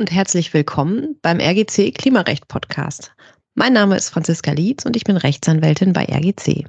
und herzlich willkommen beim RGC Klimarecht Podcast. Mein Name ist Franziska Lietz und ich bin Rechtsanwältin bei RGC.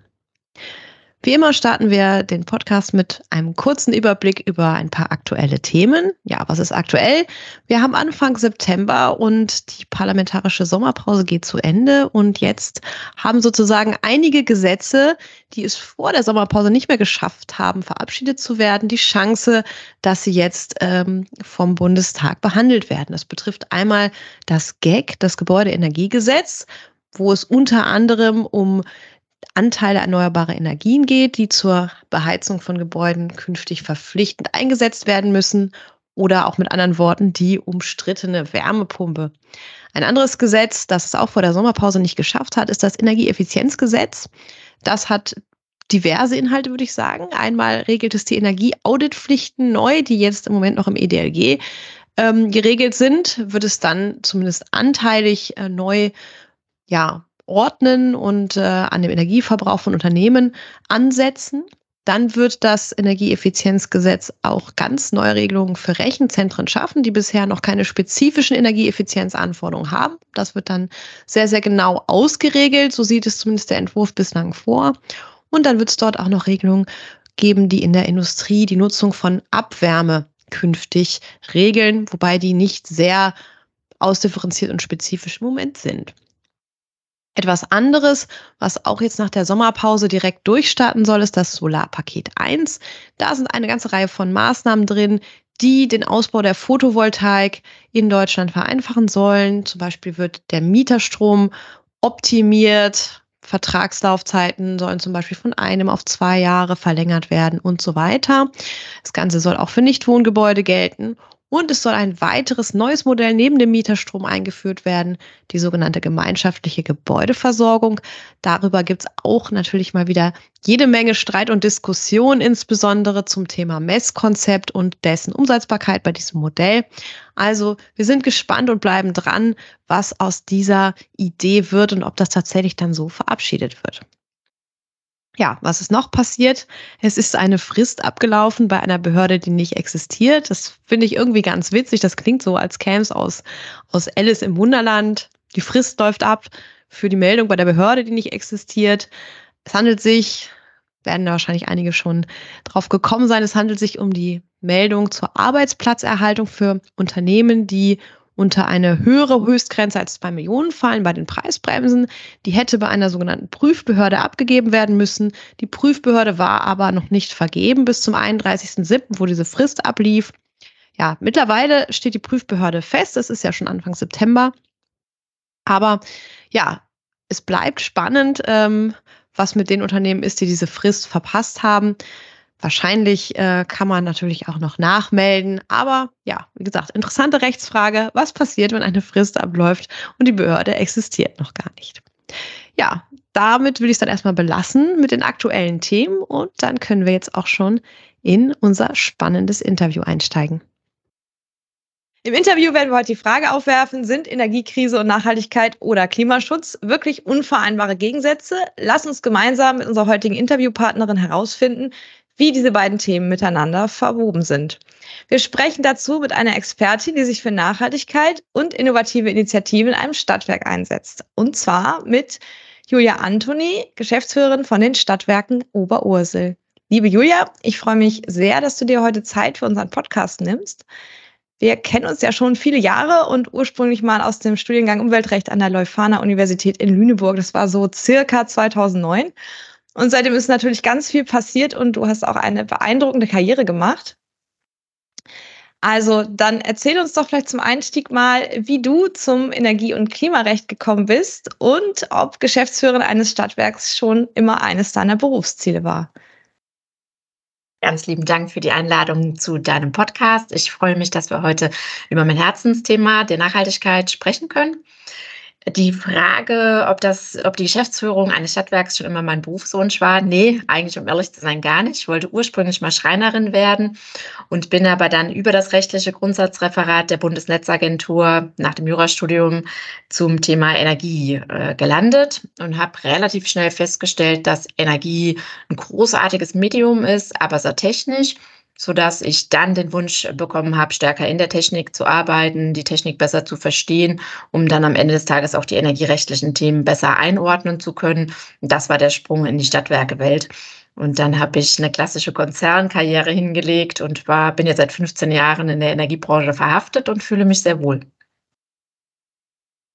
Wie immer starten wir den Podcast mit einem kurzen Überblick über ein paar aktuelle Themen. Ja, was ist aktuell? Wir haben Anfang September und die parlamentarische Sommerpause geht zu Ende und jetzt haben sozusagen einige Gesetze, die es vor der Sommerpause nicht mehr geschafft haben, verabschiedet zu werden, die Chance, dass sie jetzt ähm, vom Bundestag behandelt werden. Das betrifft einmal das GEG, das Gebäudeenergiegesetz, wo es unter anderem um Anteile erneuerbarer Energien geht, die zur Beheizung von Gebäuden künftig verpflichtend eingesetzt werden müssen oder auch mit anderen Worten die umstrittene Wärmepumpe. Ein anderes Gesetz, das es auch vor der Sommerpause nicht geschafft hat, ist das Energieeffizienzgesetz. Das hat diverse Inhalte, würde ich sagen. Einmal regelt es die Energieauditpflichten neu, die jetzt im Moment noch im EDLG ähm, geregelt sind, wird es dann zumindest anteilig äh, neu ja, ordnen und äh, an dem Energieverbrauch von Unternehmen ansetzen. Dann wird das Energieeffizienzgesetz auch ganz neue Regelungen für Rechenzentren schaffen, die bisher noch keine spezifischen Energieeffizienzanforderungen haben. Das wird dann sehr, sehr genau ausgeregelt. So sieht es zumindest der Entwurf bislang vor. Und dann wird es dort auch noch Regelungen geben, die in der Industrie die Nutzung von Abwärme künftig regeln, wobei die nicht sehr ausdifferenziert und spezifisch im Moment sind. Etwas anderes, was auch jetzt nach der Sommerpause direkt durchstarten soll, ist das Solarpaket 1. Da sind eine ganze Reihe von Maßnahmen drin, die den Ausbau der Photovoltaik in Deutschland vereinfachen sollen. Zum Beispiel wird der Mieterstrom optimiert. Vertragslaufzeiten sollen zum Beispiel von einem auf zwei Jahre verlängert werden und so weiter. Das Ganze soll auch für Nichtwohngebäude gelten. Und es soll ein weiteres neues Modell neben dem Mieterstrom eingeführt werden, die sogenannte gemeinschaftliche Gebäudeversorgung. Darüber gibt es auch natürlich mal wieder jede Menge Streit und Diskussion, insbesondere zum Thema Messkonzept und dessen Umsetzbarkeit bei diesem Modell. Also wir sind gespannt und bleiben dran, was aus dieser Idee wird und ob das tatsächlich dann so verabschiedet wird. Ja, was ist noch passiert? Es ist eine Frist abgelaufen bei einer Behörde, die nicht existiert. Das finde ich irgendwie ganz witzig. Das klingt so, als es aus, aus Alice im Wunderland. Die Frist läuft ab für die Meldung bei der Behörde, die nicht existiert. Es handelt sich, werden da wahrscheinlich einige schon drauf gekommen sein, es handelt sich um die Meldung zur Arbeitsplatzerhaltung für Unternehmen, die unter eine höhere Höchstgrenze als zwei Millionen fallen bei den Preisbremsen. Die hätte bei einer sogenannten Prüfbehörde abgegeben werden müssen. Die Prüfbehörde war aber noch nicht vergeben bis zum 31.07., wo diese Frist ablief. Ja, mittlerweile steht die Prüfbehörde fest. Es ist ja schon Anfang September. Aber ja, es bleibt spannend, ähm, was mit den Unternehmen ist, die diese Frist verpasst haben. Wahrscheinlich äh, kann man natürlich auch noch nachmelden. Aber ja, wie gesagt, interessante Rechtsfrage. Was passiert, wenn eine Frist abläuft und die Behörde existiert noch gar nicht? Ja, damit will ich es dann erstmal belassen mit den aktuellen Themen und dann können wir jetzt auch schon in unser spannendes Interview einsteigen. Im Interview werden wir heute die Frage aufwerfen, sind Energiekrise und Nachhaltigkeit oder Klimaschutz wirklich unvereinbare Gegensätze? Lass uns gemeinsam mit unserer heutigen Interviewpartnerin herausfinden, wie diese beiden Themen miteinander verwoben sind. Wir sprechen dazu mit einer Expertin, die sich für Nachhaltigkeit und innovative Initiativen in einem Stadtwerk einsetzt. Und zwar mit Julia Antoni, Geschäftsführerin von den Stadtwerken Oberursel. Liebe Julia, ich freue mich sehr, dass du dir heute Zeit für unseren Podcast nimmst. Wir kennen uns ja schon viele Jahre und ursprünglich mal aus dem Studiengang Umweltrecht an der Leuphana Universität in Lüneburg. Das war so circa 2009. Und seitdem ist natürlich ganz viel passiert und du hast auch eine beeindruckende Karriere gemacht. Also dann erzähl uns doch vielleicht zum Einstieg mal, wie du zum Energie- und Klimarecht gekommen bist und ob Geschäftsführerin eines Stadtwerks schon immer eines deiner Berufsziele war. Ganz lieben Dank für die Einladung zu deinem Podcast. Ich freue mich, dass wir heute über mein Herzensthema der Nachhaltigkeit sprechen können. Die Frage, ob das, ob die Geschäftsführung eines Stadtwerks schon immer mein Berufswunsch war, nee, eigentlich um ehrlich zu sein gar nicht. Ich wollte ursprünglich mal Schreinerin werden und bin aber dann über das rechtliche Grundsatzreferat der Bundesnetzagentur nach dem Jurastudium zum Thema Energie äh, gelandet und habe relativ schnell festgestellt, dass Energie ein großartiges Medium ist, aber sehr technisch sodass ich dann den Wunsch bekommen habe, stärker in der Technik zu arbeiten, die Technik besser zu verstehen, um dann am Ende des Tages auch die energierechtlichen Themen besser einordnen zu können. Das war der Sprung in die Stadtwerkewelt. Und dann habe ich eine klassische Konzernkarriere hingelegt und war, bin jetzt seit 15 Jahren in der Energiebranche verhaftet und fühle mich sehr wohl.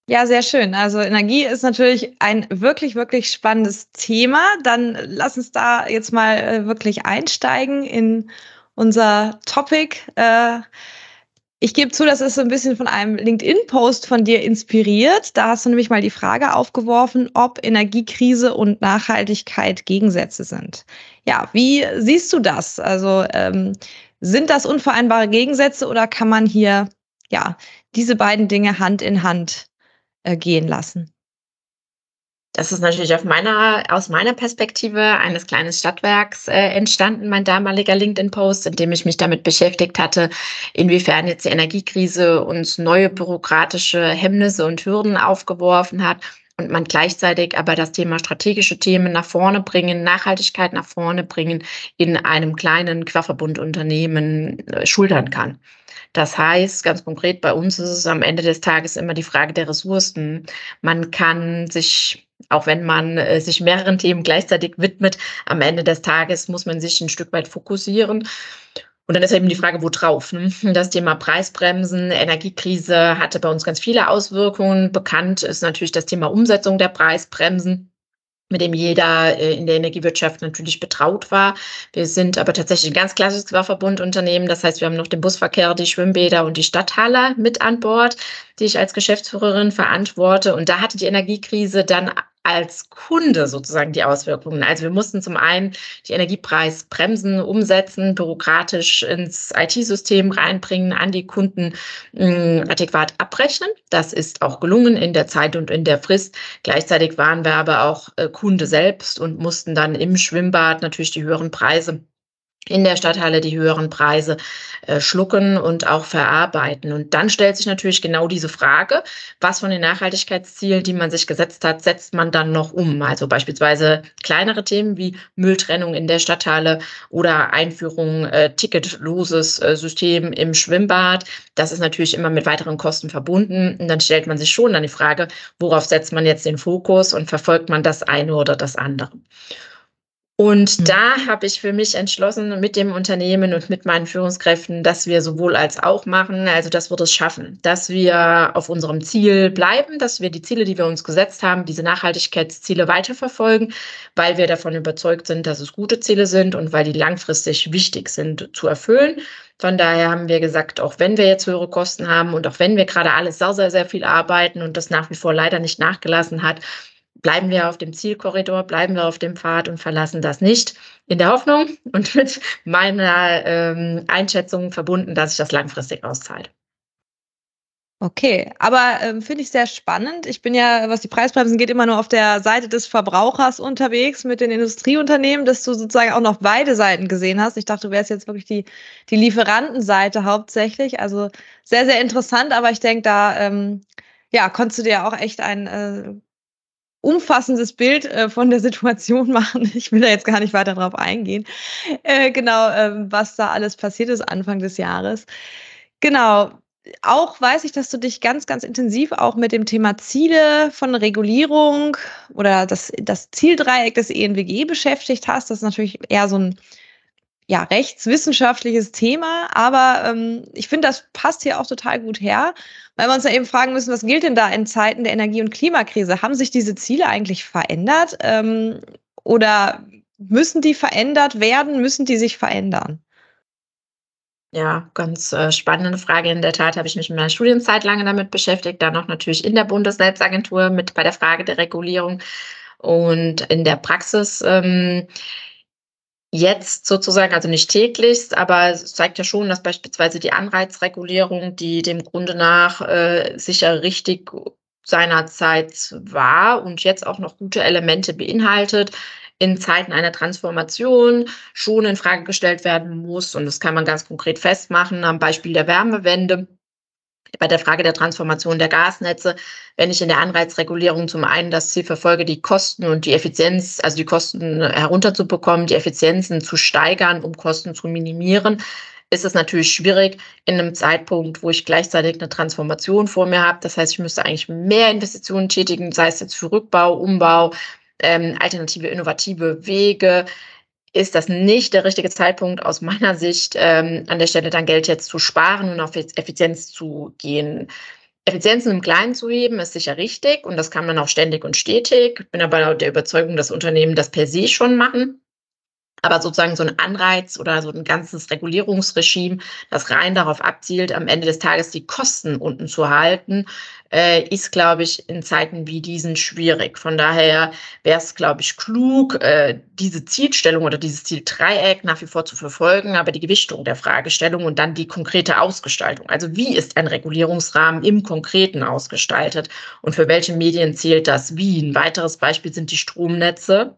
Ja, sehr schön. Also Energie ist natürlich ein wirklich, wirklich spannendes Thema. Dann lass uns da jetzt mal äh, wirklich einsteigen in unser Topic. Äh, ich gebe zu, das ist so ein bisschen von einem LinkedIn-Post von dir inspiriert. Da hast du nämlich mal die Frage aufgeworfen, ob Energiekrise und Nachhaltigkeit Gegensätze sind. Ja, wie siehst du das? Also ähm, sind das unvereinbare Gegensätze oder kann man hier ja diese beiden Dinge Hand in Hand äh, gehen lassen? Das ist natürlich meiner, aus meiner Perspektive eines kleinen Stadtwerks äh, entstanden, mein damaliger LinkedIn-Post, in dem ich mich damit beschäftigt hatte, inwiefern jetzt die Energiekrise uns neue bürokratische Hemmnisse und Hürden aufgeworfen hat und man gleichzeitig aber das Thema strategische Themen nach vorne bringen, Nachhaltigkeit nach vorne bringen, in einem kleinen Querverbundunternehmen äh, schultern kann. Das heißt, ganz konkret bei uns ist es am Ende des Tages immer die Frage der Ressourcen. Man kann sich auch wenn man äh, sich mehreren Themen gleichzeitig widmet, am Ende des Tages muss man sich ein Stück weit fokussieren. Und dann ist eben die Frage, wo drauf? Ne? Das Thema Preisbremsen, Energiekrise hatte bei uns ganz viele Auswirkungen. Bekannt ist natürlich das Thema Umsetzung der Preisbremsen mit dem jeder äh, in der Energiewirtschaft natürlich betraut war. Wir sind aber tatsächlich ein ganz klassisches Verbundunternehmen. Das heißt, wir haben noch den Busverkehr, die Schwimmbäder und die Stadthalle mit an Bord, die ich als Geschäftsführerin verantworte. Und da hatte die Energiekrise dann als Kunde sozusagen die Auswirkungen. Also wir mussten zum einen die Energiepreisbremsen umsetzen, bürokratisch ins IT-System reinbringen, an die Kunden mh, hm, adäquat abrechnen. Das ist auch gelungen in der Zeit und in der Frist. Gleichzeitig waren wir aber auch äh, Kunde selbst und mussten dann im Schwimmbad natürlich die höheren Preise in der Stadthalle die höheren Preise äh, schlucken und auch verarbeiten. Und dann stellt sich natürlich genau diese Frage, was von den Nachhaltigkeitszielen, die man sich gesetzt hat, setzt man dann noch um? Also beispielsweise kleinere Themen wie Mülltrennung in der Stadthalle oder Einführung äh, ticketloses äh, System im Schwimmbad. Das ist natürlich immer mit weiteren Kosten verbunden. Und dann stellt man sich schon dann die Frage, worauf setzt man jetzt den Fokus und verfolgt man das eine oder das andere? Und mhm. da habe ich für mich entschlossen mit dem Unternehmen und mit meinen Führungskräften, dass wir sowohl als auch machen, also dass wir das schaffen, dass wir auf unserem Ziel bleiben, dass wir die Ziele, die wir uns gesetzt haben, diese Nachhaltigkeitsziele weiterverfolgen, weil wir davon überzeugt sind, dass es gute Ziele sind und weil die langfristig wichtig sind zu erfüllen. Von daher haben wir gesagt, auch wenn wir jetzt höhere Kosten haben und auch wenn wir gerade alles sehr, sehr, sehr viel arbeiten und das nach wie vor leider nicht nachgelassen hat, bleiben wir auf dem Zielkorridor, bleiben wir auf dem Pfad und verlassen das nicht in der Hoffnung und mit meiner ähm, Einschätzung verbunden, dass sich das langfristig auszahlt. Okay, aber ähm, finde ich sehr spannend. Ich bin ja, was die Preisbremsen geht, immer nur auf der Seite des Verbrauchers unterwegs mit den Industrieunternehmen, dass du sozusagen auch noch beide Seiten gesehen hast. Ich dachte, du wärst jetzt wirklich die, die Lieferantenseite hauptsächlich. Also sehr, sehr interessant, aber ich denke, da ähm, ja, konntest du dir auch echt ein äh, umfassendes Bild äh, von der Situation machen. Ich will da jetzt gar nicht weiter drauf eingehen, äh, genau, äh, was da alles passiert ist Anfang des Jahres. Genau. Auch weiß ich, dass du dich ganz, ganz intensiv auch mit dem Thema Ziele von Regulierung oder das, das Zieldreieck des ENWG beschäftigt hast. Das ist natürlich eher so ein ja, rechtswissenschaftliches Thema, aber ähm, ich finde, das passt hier auch total gut her, weil wir uns ja eben fragen müssen, was gilt denn da in Zeiten der Energie- und Klimakrise? Haben sich diese Ziele eigentlich verändert ähm, oder müssen die verändert werden? Müssen die sich verändern? Ja, ganz äh, spannende Frage. In der Tat habe ich mich in meiner Studienzeit lange damit beschäftigt, dann noch natürlich in der Bundesnetzagentur mit bei der Frage der Regulierung und in der Praxis. Ähm, Jetzt sozusagen, also nicht täglich, aber es zeigt ja schon, dass beispielsweise die Anreizregulierung, die dem Grunde nach äh, sicher richtig seinerzeit war und jetzt auch noch gute Elemente beinhaltet, in Zeiten einer Transformation schon in Frage gestellt werden muss. Und das kann man ganz konkret festmachen am Beispiel der Wärmewende bei der Frage der Transformation der Gasnetze, wenn ich in der Anreizregulierung zum einen das Ziel verfolge, die Kosten und die Effizienz, also die Kosten herunterzubekommen, die Effizienzen zu steigern, um Kosten zu minimieren, ist es natürlich schwierig in einem Zeitpunkt, wo ich gleichzeitig eine Transformation vor mir habe. Das heißt, ich müsste eigentlich mehr Investitionen tätigen, sei es jetzt für Rückbau, Umbau, ähm, alternative, innovative Wege ist das nicht der richtige Zeitpunkt aus meiner Sicht, ähm, an der Stelle dann Geld jetzt zu sparen und auf Effizienz zu gehen. Effizienzen im Kleinen zu heben, ist sicher richtig und das kann man auch ständig und stetig. Ich bin aber der Überzeugung, dass Unternehmen das per se schon machen. Aber sozusagen so ein Anreiz oder so ein ganzes Regulierungsregime, das rein darauf abzielt, am Ende des Tages die Kosten unten zu halten, äh, ist, glaube ich, in Zeiten wie diesen schwierig. Von daher wäre es, glaube ich, klug, äh, diese Zielstellung oder dieses Zieldreieck nach wie vor zu verfolgen, aber die Gewichtung der Fragestellung und dann die konkrete Ausgestaltung. Also wie ist ein Regulierungsrahmen im Konkreten ausgestaltet und für welche Medien zählt das wie? Ein weiteres Beispiel sind die Stromnetze.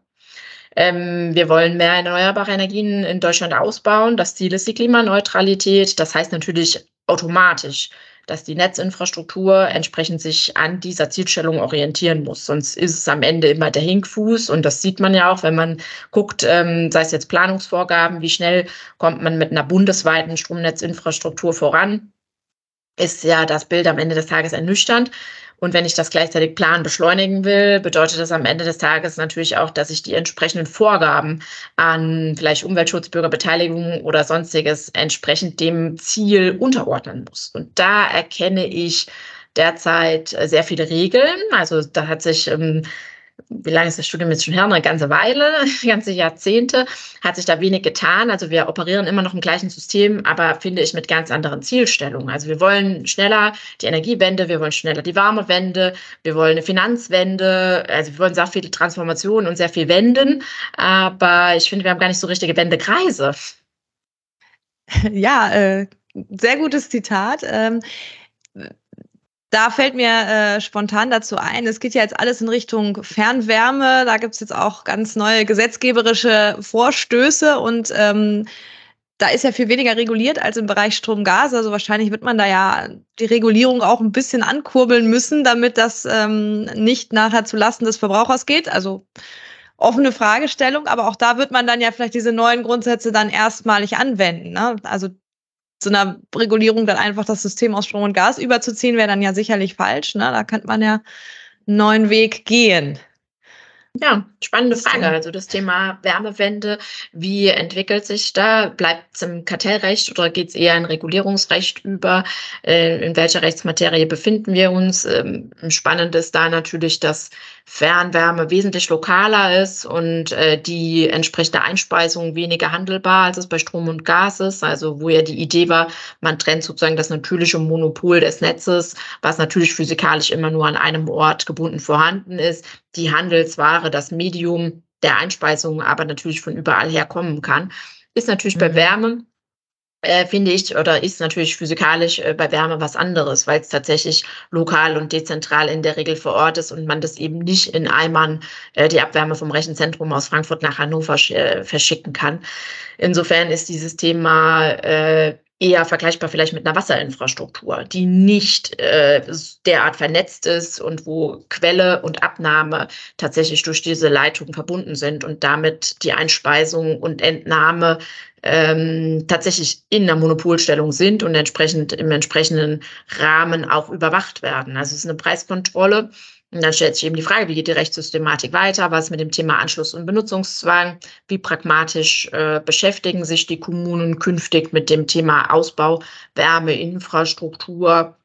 Ähm, wir wollen mehr erneuerbare Energien in Deutschland ausbauen. Das Ziel ist die Klimaneutralität. Das heißt natürlich automatisch, dass die Netzinfrastruktur entsprechend sich an dieser Zielstellung orientieren muss. Sonst ist es am Ende immer der Hinkfuß. Und das sieht man ja auch, wenn man guckt, ähm, sei es jetzt Planungsvorgaben, wie schnell kommt man mit einer bundesweiten Stromnetzinfrastruktur voran, ist ja das Bild am Ende des Tages ernüchternd. Und wenn ich das gleichzeitig planen beschleunigen will, bedeutet das am Ende des Tages natürlich auch, dass ich die entsprechenden Vorgaben an vielleicht Umweltschutz, Bürgerbeteiligung oder sonstiges entsprechend dem Ziel unterordnen muss. Und da erkenne ich derzeit sehr viele Regeln. Also da hat sich ähm, wie lange ist das Studium jetzt schon her? Eine ganze Weile, ganze Jahrzehnte, hat sich da wenig getan. Also wir operieren immer noch im gleichen System, aber finde ich mit ganz anderen Zielstellungen. Also wir wollen schneller die Energiewende, wir wollen schneller die warme Wende, wir wollen eine Finanzwende, also wir wollen sehr viele Transformationen und sehr viel wenden. Aber ich finde, wir haben gar nicht so richtige Wendekreise. Ja, äh, sehr gutes Zitat. Ähm, da fällt mir äh, spontan dazu ein, es geht ja jetzt alles in Richtung Fernwärme. Da gibt es jetzt auch ganz neue gesetzgeberische Vorstöße und ähm, da ist ja viel weniger reguliert als im Bereich Strom-Gas. Also wahrscheinlich wird man da ja die Regulierung auch ein bisschen ankurbeln müssen, damit das ähm, nicht nachher zu Lasten des Verbrauchers geht. Also offene Fragestellung, aber auch da wird man dann ja vielleicht diese neuen Grundsätze dann erstmalig anwenden. Ne? Also zu einer Regulierung dann einfach das System aus Strom und Gas überzuziehen, wäre dann ja sicherlich falsch. Ne? Da könnte man ja einen neuen Weg gehen. Ja, spannende Frage. Also das Thema Wärmewende, wie entwickelt sich da? Bleibt es im Kartellrecht oder geht es eher in Regulierungsrecht über? Äh, in welcher Rechtsmaterie befinden wir uns? Ähm, spannend ist da natürlich, dass Fernwärme wesentlich lokaler ist und äh, die entsprechende Einspeisung weniger handelbar, als es bei Strom und Gas ist. Also wo ja die Idee war, man trennt sozusagen das natürliche Monopol des Netzes, was natürlich physikalisch immer nur an einem Ort gebunden vorhanden ist, die Handelsware, das Medium der Einspeisung aber natürlich von überall her kommen kann. Ist natürlich mhm. bei Wärme äh, finde ich, oder ist natürlich physikalisch äh, bei Wärme was anderes, weil es tatsächlich lokal und dezentral in der Regel vor Ort ist und man das eben nicht in Eimern äh, die Abwärme vom Rechenzentrum aus Frankfurt nach Hannover äh, verschicken kann. Insofern ist dieses Thema äh, eher vergleichbar vielleicht mit einer Wasserinfrastruktur, die nicht äh, derart vernetzt ist und wo Quelle und Abnahme tatsächlich durch diese Leitung verbunden sind und damit die Einspeisung und Entnahme ähm, tatsächlich in einer Monopolstellung sind und entsprechend im entsprechenden Rahmen auch überwacht werden. Also es ist eine Preiskontrolle. Und dann stellt sich eben die Frage, wie geht die Rechtssystematik weiter? Was mit dem Thema Anschluss- und Benutzungszwang? Wie pragmatisch äh, beschäftigen sich die Kommunen künftig mit dem Thema Ausbau, Wärme, Infrastruktur?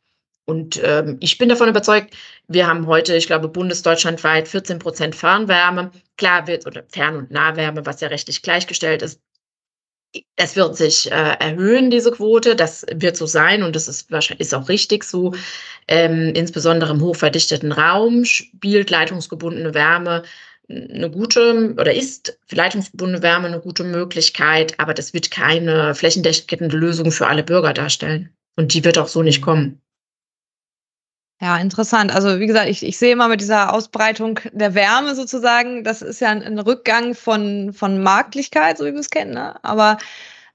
Und ähm, ich bin davon überzeugt, wir haben heute, ich glaube, bundesdeutschlandweit 14 Prozent Fernwärme. Klar wird, oder Fern- und Nahwärme, was ja rechtlich gleichgestellt ist, es wird sich äh, erhöhen, diese Quote. Das wird so sein und das ist wahrscheinlich ist auch richtig so. Ähm, insbesondere im hochverdichteten Raum spielt leitungsgebundene Wärme eine gute oder ist leitungsgebundene Wärme eine gute Möglichkeit, aber das wird keine flächendeckende Lösung für alle Bürger darstellen. Und die wird auch so nicht mhm. kommen. Ja, interessant. Also wie gesagt, ich, ich sehe immer mit dieser Ausbreitung der Wärme sozusagen, das ist ja ein, ein Rückgang von, von Marktlichkeit, so wie wir es kennen. Ne? Aber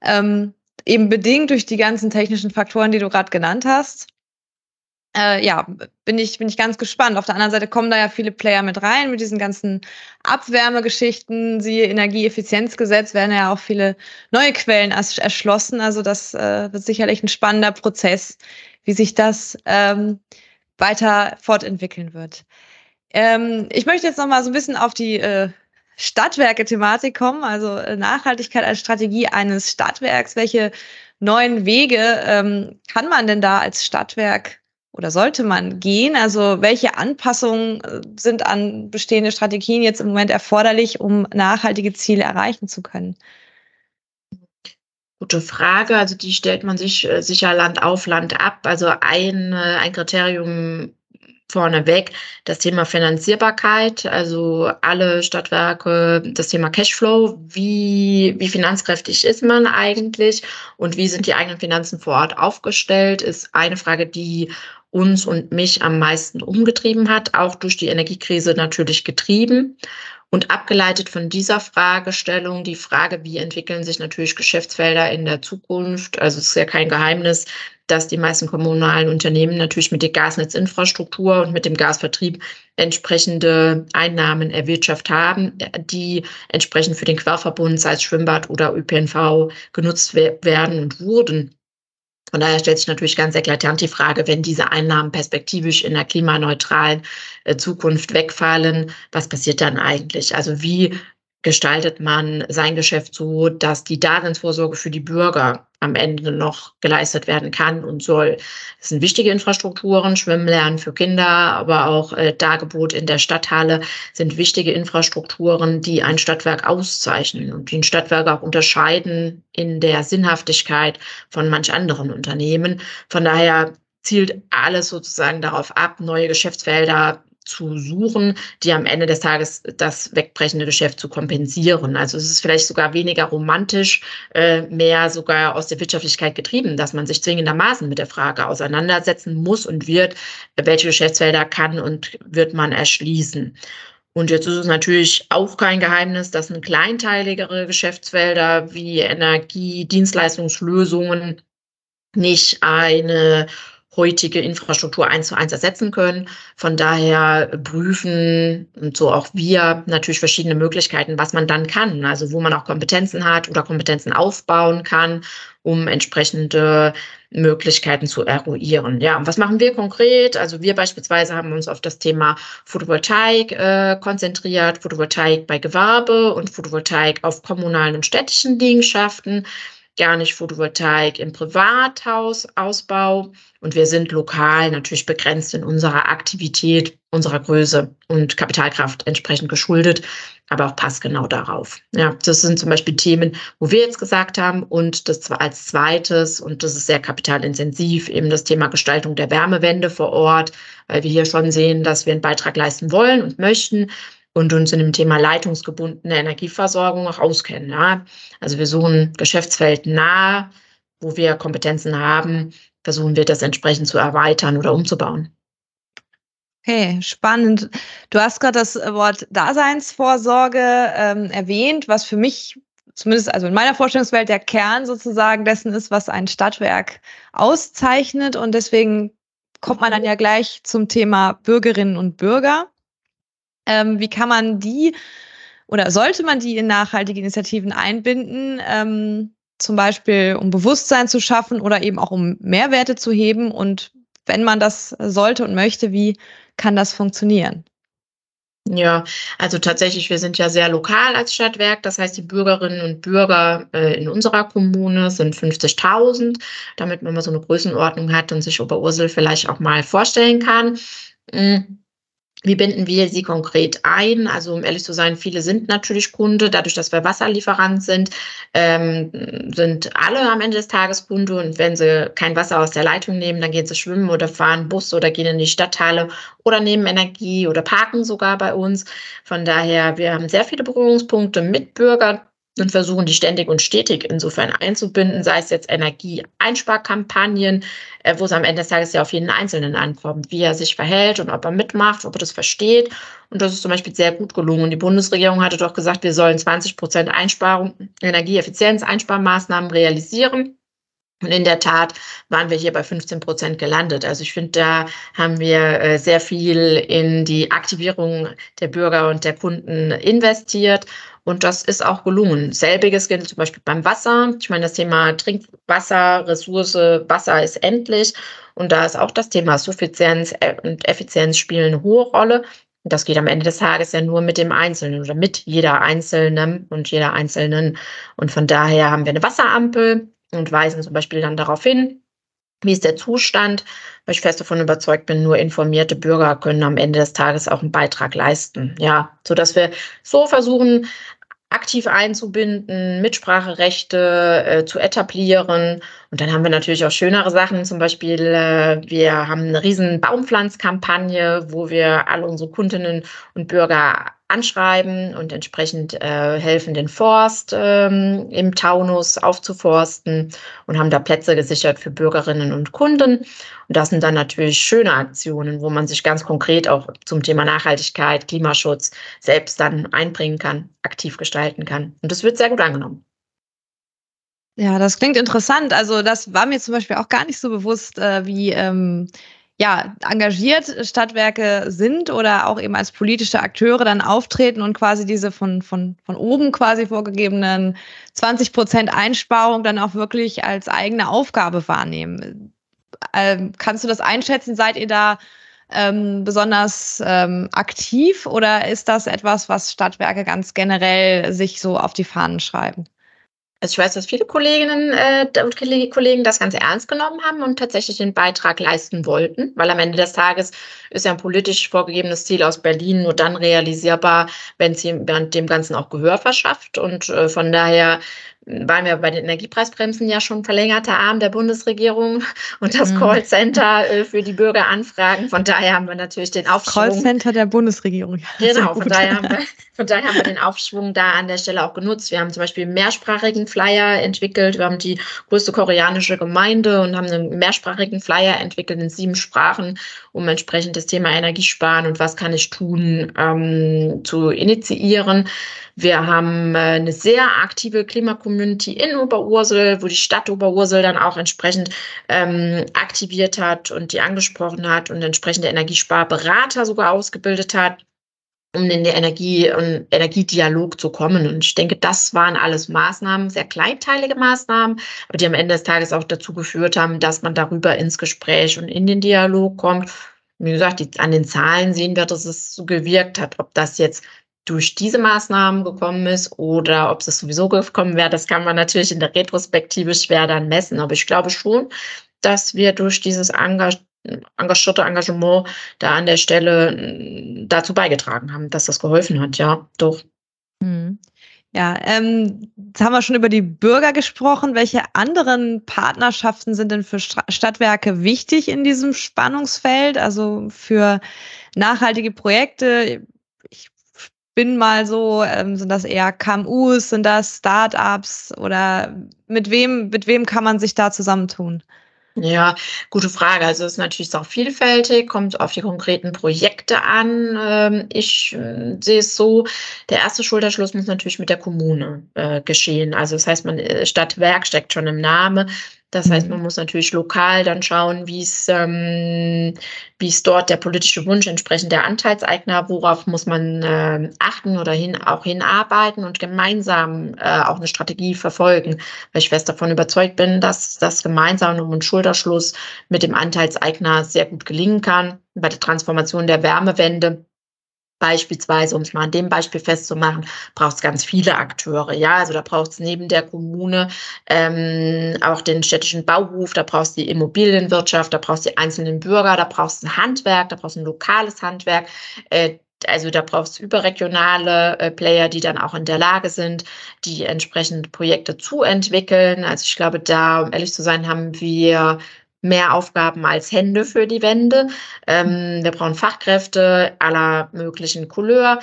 ähm, eben bedingt durch die ganzen technischen Faktoren, die du gerade genannt hast. äh, ja, bin ich, bin ich ganz gespannt. Auf der anderen Seite kommen da ja viele Player mit rein mit diesen ganzen Abwärmegeschichten. Siehe Energieeffizienzgesetz werden ja auch viele neue Quellen erschlossen. Also das äh, wird sicherlich ein spannender Prozess, wie sich das ähm, weiter fortentwickeln wird. Ähm, ich möchte jetzt noch mal so ein bisschen auf die äh, Stadtwerke-Thematik kommen, also äh, Nachhaltigkeit als Strategie eines Stadtwerks. Welche neuen Wege ähm, kann man denn da als Stadtwerk oder sollte man gehen? Also welche Anpassungen äh, sind an bestehende Strategien jetzt im Moment erforderlich, um nachhaltige Ziele erreichen zu können? Gute Frage. Also die stellt man sich äh, sicher Land auf Land ab. Also ein, ein Kriterium vorneweg das Thema Finanzierbarkeit, also alle Stadtwerke, das Thema Cashflow, wie, wie finanzkräftig ist man eigentlich und wie sind die eigenen Finanzen vor Ort aufgestellt, ist eine Frage, die uns und mich am meisten umgetrieben hat, auch durch die Energiekrise natürlich getrieben. Und abgeleitet von dieser Fragestellung die Frage, wie entwickeln sich natürlich Geschäftsfelder in der Zukunft. Also es ist ja kein Geheimnis, dass die meisten kommunalen Unternehmen natürlich mit der Gasnetzinfrastruktur und mit dem Gasvertrieb entsprechende Einnahmen erwirtschaftet haben, die entsprechend für den Querverbund, sei es Schwimmbad oder ÖPNV, genutzt werden und wurden. Von daher stellt sich natürlich ganz eklatant die Frage, wenn diese Einnahmen perspektivisch in der klimaneutralen äh, Zukunft wegfallen, was passiert dann eigentlich? Also wie gestaltet man sein Geschäft so, dass die Daseinsvorsorge für die Bürger am Ende noch geleistet werden kann und soll. Das sind wichtige Infrastrukturen, Schwimmlernen für Kinder, aber auch äh, Dargebot in der Stadthalle sind wichtige Infrastrukturen, die ein Stadtwerk auszeichnen und die ein Stadtwerk auch unterscheiden in der Sinnhaftigkeit von manch anderen Unternehmen. Von daher zielt alles sozusagen darauf ab, neue Geschäftsfelder zu suchen, die am Ende des Tages das wegbrechende Geschäft zu kompensieren. Also es ist vielleicht sogar weniger romantisch, äh, mehr sogar aus der Wirtschaftlichkeit getrieben, dass man sich zwingendermaßen mit der Frage auseinandersetzen muss und wird, welche Geschäftsfelder kann und wird man erschließen. Und jetzt ist es natürlich auch kein Geheimnis, dass ein kleinteiligere Geschäftsfelder wie Energie, Dienstleistungslösungen nicht eine heutige Infrastruktur eins zu eins ersetzen können. Von daher prüfen und so auch wir natürlich verschiedene Möglichkeiten, was man dann kann. Also wo man auch Kompetenzen hat oder Kompetenzen aufbauen kann, um entsprechende Möglichkeiten zu eruieren. Ja, und was machen wir konkret? Also wir beispielsweise haben uns auf das Thema Photovoltaik äh, konzentriert, Photovoltaik bei Gewerbe und Photovoltaik auf kommunalen und städtischen Liegenschaften gar nicht Photovoltaik im Privathausausbau. Und wir sind lokal natürlich begrenzt in unserer Aktivität, unserer Größe und Kapitalkraft entsprechend geschuldet, aber auch passgenau darauf. Ja, das sind zum Beispiel Themen, wo wir jetzt gesagt haben und das als zweites, und das ist sehr kapitalintensiv, eben das Thema Gestaltung der Wärmewende vor Ort, weil wir hier schon sehen, dass wir einen Beitrag leisten wollen und möchten und uns in dem Thema leitungsgebundene Energieversorgung auch auskennen. Ja? Also wir suchen Geschäftsfeld nah, wo wir Kompetenzen haben, versuchen wir das entsprechend zu erweitern oder umzubauen. Okay, spannend. Du hast gerade das Wort Daseinsvorsorge ähm, erwähnt, was für mich zumindest also in meiner Vorstellungswelt der Kern sozusagen dessen ist, was ein Stadtwerk auszeichnet. Und deswegen kommt man dann ja gleich zum Thema Bürgerinnen und Bürger. Ähm, wie kann man die oder sollte man die in nachhaltige Initiativen einbinden? Ähm, zum Beispiel, um Bewusstsein zu schaffen oder eben auch um Mehrwerte zu heben. Und wenn man das sollte und möchte, wie kann das funktionieren? Ja, also tatsächlich, wir sind ja sehr lokal als Stadtwerk. Das heißt, die Bürgerinnen und Bürger äh, in unserer Kommune sind 50.000, damit man mal so eine Größenordnung hat und sich Oberursel vielleicht auch mal vorstellen kann. Mhm. Wie binden wir sie konkret ein? Also um ehrlich zu sein, viele sind natürlich Kunde. Dadurch, dass wir Wasserlieferant sind, ähm, sind alle am Ende des Tages Kunde. Und wenn sie kein Wasser aus der Leitung nehmen, dann gehen sie schwimmen oder fahren Bus oder gehen in die Stadthalle oder nehmen Energie oder parken sogar bei uns. Von daher, wir haben sehr viele Berührungspunkte mit Bürgern und versuchen die ständig und stetig insofern einzubinden, sei es jetzt Energieeinsparkampagnen, äh, wo es am Ende des Tages ja auf jeden Einzelnen ankommt, wie er sich verhält und ob er mitmacht, ob er das versteht. Und das ist zum Beispiel sehr gut gelungen. Die Bundesregierung hatte doch gesagt, wir sollen 20 Prozent Einsparung, Energieeffizienz, Einsparmaßnahmen realisieren. Und in der Tat waren wir hier bei 15 Prozent gelandet. Also ich finde, da haben wir äh, sehr viel in die Aktivierung der Bürger und der Kunden investiert. Und das ist auch gelungen. Selbiges gilt zum Beispiel beim Wasser. Ich meine, das Thema Trinkwasser, Ressource, Wasser ist endlich. Und da ist auch das Thema Suffizienz äh, und Effizienz spielen eine hohe Rolle. Und das geht am Ende des Tages ja nur mit dem Einzelnen oder mit jeder Einzelnen und jeder Einzelnen. Und von daher haben wir eine Wasserampel und weisen zum Beispiel dann darauf hin, wie ist der Zustand, weil ich fest davon überzeugt bin, nur informierte Bürger können am Ende des Tages auch einen Beitrag leisten. Ja, so dass wir so versuchen, aktiv einzubinden, Mitspracherechte äh, zu etablieren. Und dann haben wir natürlich auch schönere Sachen. Zum Beispiel, äh, wir haben eine riesen Baumpflanzkampagne, wo wir alle unsere Kundinnen und Bürger anschreiben und entsprechend äh, helfen, den Forst ähm, im Taunus aufzuforsten und haben da Plätze gesichert für Bürgerinnen und Kunden. Und das sind dann natürlich schöne Aktionen, wo man sich ganz konkret auch zum Thema Nachhaltigkeit, Klimaschutz selbst dann einbringen kann, aktiv gestalten kann. Und das wird sehr gut angenommen. Ja, das klingt interessant. Also das war mir zum Beispiel auch gar nicht so bewusst, äh, wie ähm, ja, engagiert Stadtwerke sind oder auch eben als politische Akteure dann auftreten und quasi diese von, von, von oben quasi vorgegebenen 20 Prozent Einsparung dann auch wirklich als eigene Aufgabe wahrnehmen. Ähm, kannst du das einschätzen? Seid ihr da ähm, besonders ähm, aktiv oder ist das etwas, was Stadtwerke ganz generell sich so auf die Fahnen schreiben? Also ich weiß, dass viele Kolleginnen äh, und Kollegen das ganz ernst genommen haben und tatsächlich den Beitrag leisten wollten, weil am Ende des Tages ist ja ein politisch vorgegebenes Ziel aus Berlin nur dann realisierbar, wenn es dem Ganzen auch Gehör verschafft. Und äh, von daher waren wir bei den Energiepreisbremsen ja schon verlängerter Arm der Bundesregierung und das mhm. Callcenter äh, für die Bürgeranfragen. Von daher haben wir natürlich den Aufschwung. Callcenter der Bundesregierung. Ja, genau, von daher, haben wir, von daher haben wir den Aufschwung da an der Stelle auch genutzt. Wir haben zum Beispiel mehrsprachigen Flyer entwickelt. Wir haben die größte koreanische Gemeinde und haben einen mehrsprachigen Flyer entwickelt in sieben Sprachen, um entsprechend das Thema Energiesparen und was kann ich tun ähm, zu initiieren. Wir haben äh, eine sehr aktive Klimakommunity in Oberursel, wo die Stadt Oberursel dann auch entsprechend ähm, aktiviert hat und die angesprochen hat und entsprechende Energiesparberater sogar ausgebildet hat um in den Energie- und Energiedialog zu kommen. Und ich denke, das waren alles Maßnahmen, sehr kleinteilige Maßnahmen, aber die am Ende des Tages auch dazu geführt haben, dass man darüber ins Gespräch und in den Dialog kommt. Wie gesagt, die, an den Zahlen sehen wir, dass es so gewirkt hat. Ob das jetzt durch diese Maßnahmen gekommen ist oder ob es sowieso gekommen wäre, das kann man natürlich in der Retrospektive schwer dann messen. Aber ich glaube schon, dass wir durch dieses engagierte Engagement da an der Stelle hm, dazu beigetragen haben, dass das geholfen hat. Ja, doch. Hm. Ja, ähm, jetzt haben wir schon über die Bürger gesprochen. Welche anderen Partnerschaften sind denn für Stadtwerke wichtig in diesem Spannungsfeld? Also für nachhaltige Projekte? Bin mal so, ähm, sind das eher KMUs, sind das Startups oder mit wem, mit wem kann man sich da zusammentun? Ja, gute Frage. Also es ist natürlich auch vielfältig, kommt auf die konkreten Projekte an. Ähm, ich äh, sehe es so, der erste Schulterschluss muss natürlich mit der Kommune äh, geschehen. Also das heißt, man äh, Stadtwerk steckt schon im Namen. Das heißt, mhm. man muss natürlich lokal dann schauen, wie es ähm, wie es dort der politische Wunsch entsprechend der Anteilseigner, worauf muss man äh, achten oder hin, auch hinarbeiten und gemeinsam äh, auch eine Strategie verfolgen. Weil ich fest davon überzeugt bin, dass das gemeinsam um einen Schulterschluss mit dem Anteilseigner sehr gut gelingen kann. Bei der Transformation der Wärmewende Beispielsweise, um es mal an dem Beispiel festzumachen, braucht es ganz viele Akteure. Ja, also da braucht es neben der Kommune ähm, auch den städtischen Bauhof, da braucht es die Immobilienwirtschaft, da braucht es die einzelnen Bürger, da braucht es ein Handwerk, da braucht es ein lokales Handwerk. Äh, also da braucht es überregionale äh, Player, die dann auch in der Lage sind, die entsprechend Projekte zu entwickeln. Also ich glaube, da, um ehrlich zu sein, haben wir mehr Aufgaben als Hände für die Wände. Ähm, wir brauchen Fachkräfte aller möglichen Couleur.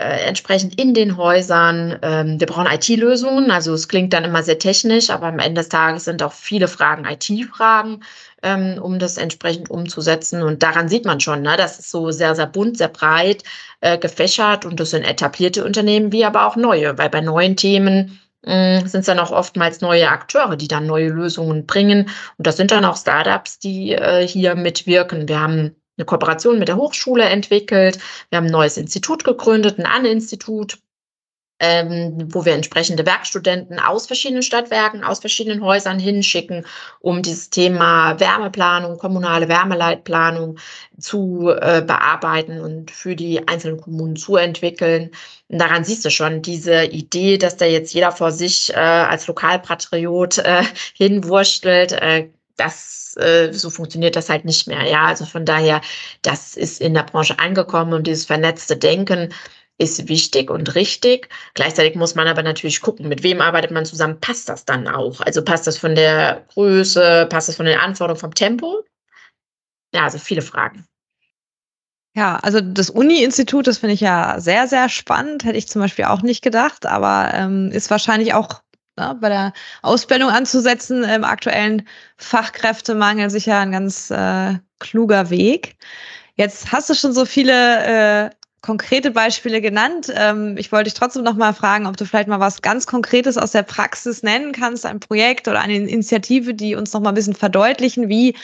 Äh, entsprechend in den Häusern. Ähm, wir brauchen IT-Lösungen. Also es klingt dann immer sehr technisch, aber am Ende des Tages sind auch viele Fragen IT-Fragen, ähm, um das entsprechend umzusetzen. Und daran sieht man schon, ne, das ist so sehr, sehr bunt, sehr breit äh, gefächert und das sind etablierte Unternehmen wie aber auch neue, weil bei neuen Themen sind es dann auch oftmals neue Akteure, die dann neue Lösungen bringen. Und das sind dann auch Startups, die äh, hier mitwirken. Wir haben eine Kooperation mit der Hochschule entwickelt. Wir haben ein neues Institut gegründet, ein An-Institut, ähm, wo wir entsprechende Werkstudenten aus verschiedenen Stadtwerken, aus verschiedenen Häusern hinschicken, um dieses Thema Wärmeplanung, kommunale Wärmeleitplanung zu äh, bearbeiten und für die einzelnen Kommunen zu entwickeln. Und daran siehst du schon diese Idee, dass da jetzt jeder vor sich äh, als Lokalpatriot äh, hinwurschtelt. Äh, das äh, so funktioniert das halt nicht mehr. Ja, also von daher, das ist in der Branche angekommen und dieses vernetzte Denken ist wichtig und richtig. Gleichzeitig muss man aber natürlich gucken, mit wem arbeitet man zusammen, passt das dann auch? Also passt das von der Größe, passt das von den Anforderungen vom Tempo? Ja, also viele Fragen. Ja, also das Uni-Institut, das finde ich ja sehr, sehr spannend. Hätte ich zum Beispiel auch nicht gedacht, aber ähm, ist wahrscheinlich auch ja, bei der Ausbildung anzusetzen. Im aktuellen Fachkräftemangel sicher ein ganz äh, kluger Weg. Jetzt hast du schon so viele äh, konkrete Beispiele genannt. Ähm, ich wollte dich trotzdem noch mal fragen, ob du vielleicht mal was ganz Konkretes aus der Praxis nennen kannst, ein Projekt oder eine Initiative, die uns noch mal ein bisschen verdeutlichen, wie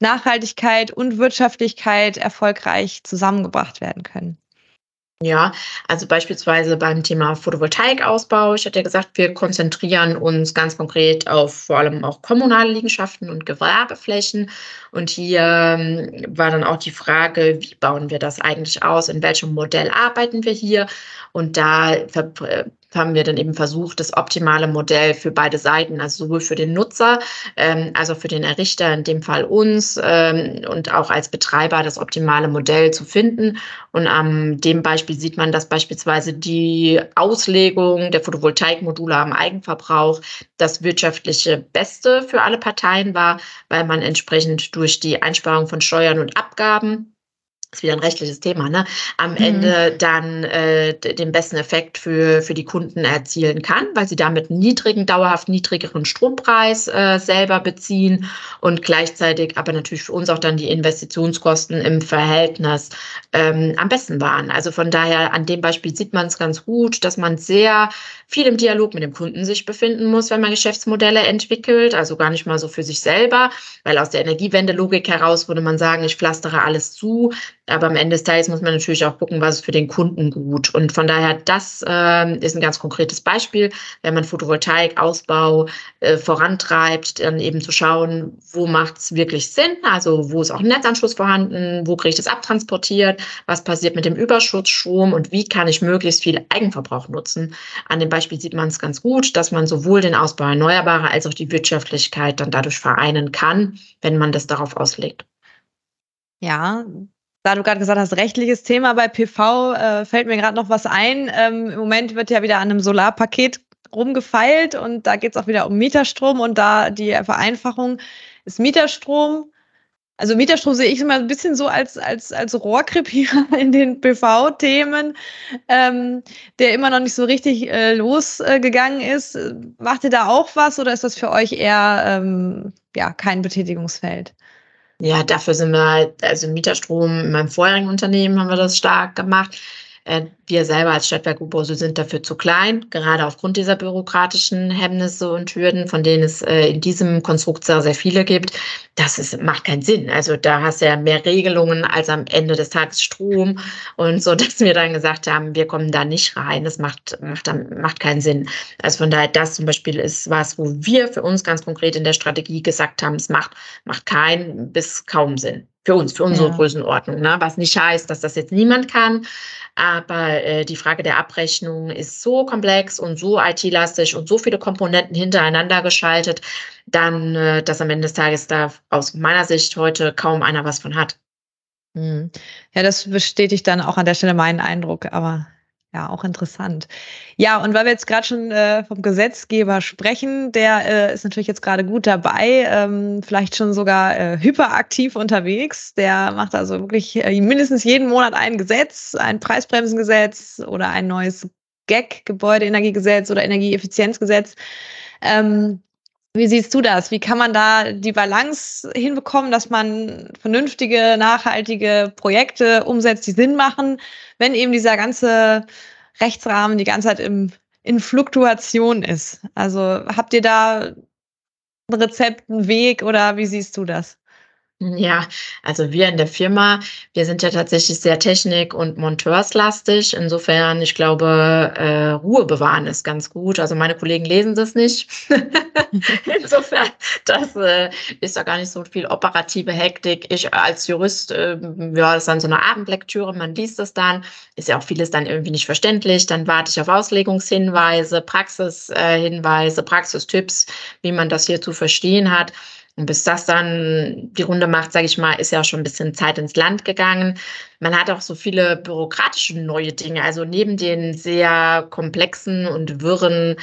Nachhaltigkeit und Wirtschaftlichkeit erfolgreich zusammengebracht werden können. Ja, also beispielsweise beim Thema Photovoltaikausbau. Ich hatte ja gesagt, wir konzentrieren uns ganz konkret auf vor allem auch kommunale Liegenschaften und Gewerbeflächen. Und hier ähm, war dann auch die Frage, wie bauen wir das eigentlich aus? In welchem Modell arbeiten wir hier? Und da haben wir dann eben versucht, das optimale Modell für beide Seiten, also sowohl für den Nutzer ähm, als auch für den Errichter, in dem Fall uns, ähm, und auch als Betreiber das optimale Modell zu finden. Und an dem Beispiel sieht man, dass beispielsweise die Auslegung der Photovoltaikmodule am Eigenverbrauch das wirtschaftliche Beste für alle Parteien war, weil man entsprechend durch die Einsparung von Steuern und Abgaben ist wieder ein rechtliches Thema, ne? am mhm. Ende dann äh, den besten Effekt für, für die Kunden erzielen kann, weil sie damit einen niedrigen, dauerhaft niedrigeren Strompreis äh, selber beziehen und gleichzeitig aber natürlich für uns auch dann die Investitionskosten im Verhältnis ähm, am besten waren. Also von daher an dem Beispiel sieht man es ganz gut, dass man sehr viel im Dialog mit dem Kunden sich befinden muss, wenn man Geschäftsmodelle entwickelt, also gar nicht mal so für sich selber, weil aus der Energiewende-Logik heraus würde man sagen, ich pflastere alles zu, aber am Ende des Tages muss man natürlich auch gucken, was ist für den Kunden gut. Und von daher, das äh, ist ein ganz konkretes Beispiel, wenn man Photovoltaikausbau äh, vorantreibt, dann eben zu schauen, wo macht es wirklich Sinn, also wo ist auch ein Netzanschluss vorhanden, wo kriege ich das abtransportiert, was passiert mit dem Überschussstrom und wie kann ich möglichst viel Eigenverbrauch nutzen. An dem Beispiel Beispiel sieht man es ganz gut, dass man sowohl den Ausbau erneuerbarer als auch die Wirtschaftlichkeit dann dadurch vereinen kann, wenn man das darauf auslegt. Ja, da du gerade gesagt hast, rechtliches Thema bei PV, äh, fällt mir gerade noch was ein. Ähm, Im Moment wird ja wieder an einem Solarpaket rumgefeilt und da geht es auch wieder um Mieterstrom und da die Vereinfachung ist Mieterstrom also Mieterstrom sehe ich immer ein bisschen so als, als, als Rohrkrepierer in den PV-Themen, ähm, der immer noch nicht so richtig äh, losgegangen äh, ist. Macht ihr da auch was oder ist das für euch eher ähm, ja, kein Betätigungsfeld? Ja, dafür sind wir, also Mieterstrom in meinem vorherigen Unternehmen haben wir das stark gemacht. Äh, wir selber als Stadtwerk Ubose sind dafür zu klein, gerade aufgrund dieser bürokratischen Hemmnisse und Hürden, von denen es äh, in diesem Konstrukt sehr, sehr viele gibt. Das ist, macht keinen Sinn. Also da hast du ja mehr Regelungen als am Ende des Tages Strom und so, dass wir dann gesagt haben, wir kommen da nicht rein. Das macht, macht, macht keinen Sinn. Also von daher, das zum Beispiel ist was, wo wir für uns ganz konkret in der Strategie gesagt haben, es macht, macht keinen bis kaum Sinn. Für uns, für unsere ja. Größenordnung. Ne? Was nicht heißt, dass das jetzt niemand kann. Aber äh, die Frage der Abrechnung ist so komplex und so IT-lastig und so viele Komponenten hintereinander geschaltet, dann, äh, dass am Ende des Tages da aus meiner Sicht heute kaum einer was von hat. Hm. Ja, das bestätigt dann auch an der Stelle meinen Eindruck. Aber ja, auch interessant. Ja, und weil wir jetzt gerade schon äh, vom Gesetzgeber sprechen, der äh, ist natürlich jetzt gerade gut dabei, ähm, vielleicht schon sogar äh, hyperaktiv unterwegs. Der macht also wirklich äh, mindestens jeden Monat ein Gesetz, ein Preisbremsengesetz oder ein neues GEG, Gebäudeenergiegesetz oder Energieeffizienzgesetz. Ähm, wie siehst du das? Wie kann man da die Balance hinbekommen, dass man vernünftige, nachhaltige Projekte umsetzt, die Sinn machen, wenn eben dieser ganze Rechtsrahmen die ganze Zeit im in Fluktuation ist. Also habt ihr da ein Rezept, einen Weg oder wie siehst du das? Ja, also wir in der Firma, wir sind ja tatsächlich sehr technik- und monteurslastig. Insofern, ich glaube, äh, Ruhe bewahren ist ganz gut. Also meine Kollegen lesen das nicht. Insofern, das äh, ist da gar nicht so viel operative Hektik. Ich als Jurist, äh, ja, das ist dann so eine Abendlektüre, man liest es dann, ist ja auch vieles dann irgendwie nicht verständlich. Dann warte ich auf Auslegungshinweise, Praxishinweise, Praxistipps, wie man das hier zu verstehen hat. Und bis das dann die Runde macht, sage ich mal, ist ja schon ein bisschen Zeit ins Land gegangen. Man hat auch so viele bürokratische neue Dinge. Also neben den sehr komplexen und wirren,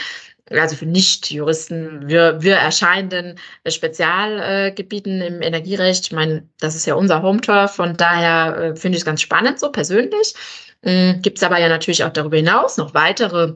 also für Nicht-Juristen, wir, wir erscheinenden Spezialgebieten im Energierecht. Ich meine, das ist ja unser Home-Turf. Von daher äh, finde ich es ganz spannend, so persönlich. Ähm, Gibt es aber ja natürlich auch darüber hinaus noch weitere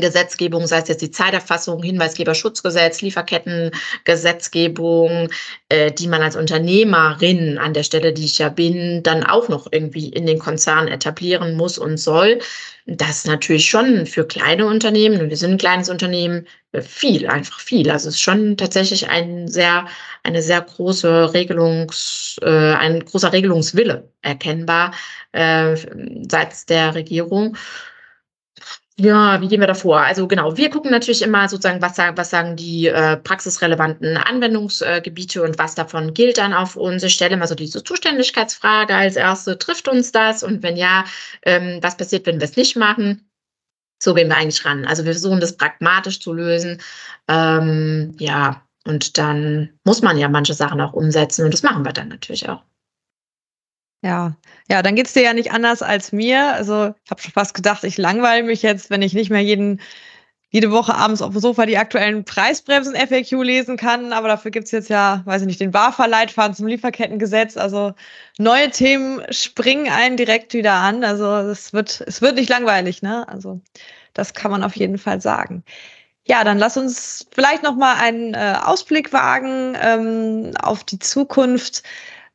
Gesetzgebung, sei es jetzt die Zeiterfassung, Hinweisgeberschutzgesetz, Lieferkettengesetzgebung, äh, die man als Unternehmerin an der Stelle, die ich ja bin, dann auch noch irgendwie in den Konzern etablieren muss und soll. Das ist natürlich schon für kleine Unternehmen, und wir sind ein kleines Unternehmen, äh, viel, einfach viel. Also es ist schon tatsächlich ein sehr, eine sehr große Regelungs, äh, ein großer Regelungswille erkennbar äh, seitens der Regierung. Ja, wie gehen wir da vor? Also genau, wir gucken natürlich immer sozusagen, was sagen, was sagen die äh, praxisrelevanten Anwendungsgebiete und was davon gilt dann auf uns. Ich stelle immer so diese Zuständigkeitsfrage als erste, trifft uns das? Und wenn ja, ähm, was passiert, wenn wir es nicht machen? So gehen wir eigentlich ran. Also wir versuchen das pragmatisch zu lösen. Ähm, ja, und dann muss man ja manche Sachen auch umsetzen und das machen wir dann natürlich auch. Ja, ja, dann geht's dir ja nicht anders als mir. Also ich habe schon fast gedacht, ich langweile mich jetzt, wenn ich nicht mehr jeden, jede Woche abends auf dem Sofa die aktuellen Preisbremsen-FAQ lesen kann. Aber dafür gibt's jetzt ja, weiß ich nicht, den BAFA-Leitfaden zum Lieferkettengesetz. Also neue Themen springen einen direkt wieder an. Also es wird, es wird nicht langweilig, ne? Also das kann man auf jeden Fall sagen. Ja, dann lass uns vielleicht noch mal einen äh, Ausblick wagen ähm, auf die Zukunft.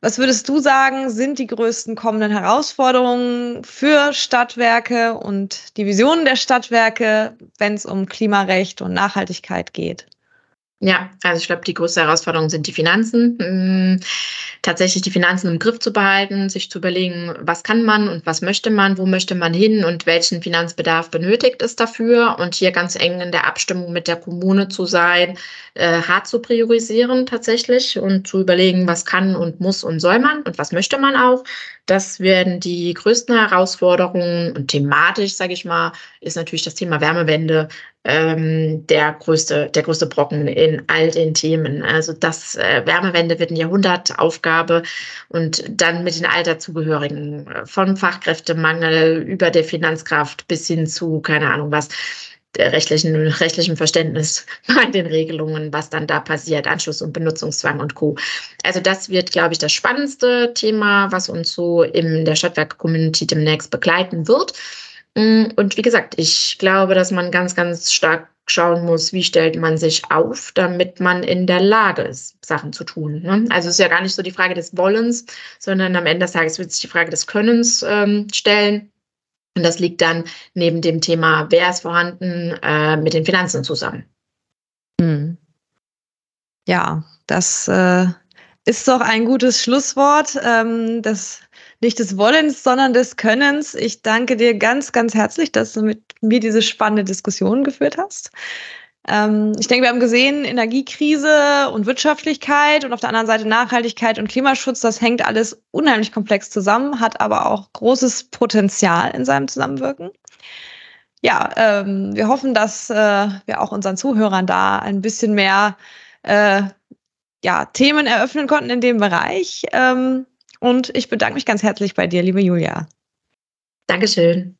Was würdest du sagen, sind die größten kommenden Herausforderungen für Stadtwerke und die Visionen der Stadtwerke, wenn es um Klimarecht und Nachhaltigkeit geht? Ja, also ich glaube, die größte Herausforderung sind die Finanzen. Hm, tatsächlich die Finanzen im Griff zu behalten, sich zu überlegen, was kann man und was möchte man, wo möchte man hin und welchen Finanzbedarf benötigt es dafür und hier ganz eng in der Abstimmung mit der Kommune zu sein, äh, hart zu priorisieren tatsächlich und zu überlegen, was kann und muss und soll man und was möchte man auch. Das werden die größten Herausforderungen und thematisch, sage ich mal, ist natürlich das Thema Wärmewende ähm, der größte, der größte Brocken in all den Themen. Also das äh, Wärmewende wird eine Jahrhundertaufgabe und dann mit den all dazugehörigen, äh, von Fachkräftemangel über der Finanzkraft bis hin zu, keine Ahnung was, der rechtlichen, rechtlichen Verständnis bei den Regelungen, was dann da passiert, Anschluss- und Benutzungszwang und Co. Also das wird, glaube ich, das spannendste Thema, was uns so in der Stadtwerke-Community demnächst begleiten wird. Mm, und wie gesagt, ich glaube, dass man ganz, ganz stark schauen muss, wie stellt man sich auf, damit man in der Lage ist, Sachen zu tun. Ne? Also es ist ja gar nicht so die Frage des Wollens, sondern am Ende des Tages wird sich die Frage des Könnens ähm, stellen. Und das liegt dann neben dem Thema, wer ist vorhanden, äh, mit den Finanzen zusammen. Hm. Ja, das äh, ist doch ein gutes Schlusswort. Ähm, das nicht des Wollens, sondern des Könnens. Ich danke dir ganz, ganz herzlich, dass du mit mir diese spannende Diskussion geführt hast. Ähm, ich denke, wir haben gesehen, Energiekrise und Wirtschaftlichkeit und auf der anderen Seite Nachhaltigkeit und Klimaschutz, das hängt alles unheimlich komplex zusammen, hat aber auch großes Potenzial in seinem Zusammenwirken. Ja, ähm, wir hoffen, dass äh, wir auch unseren Zuhörern da ein bisschen mehr äh, ja, Themen eröffnen konnten in dem Bereich. Ähm, und ich bedanke mich ganz herzlich bei dir, liebe Julia. Dankeschön.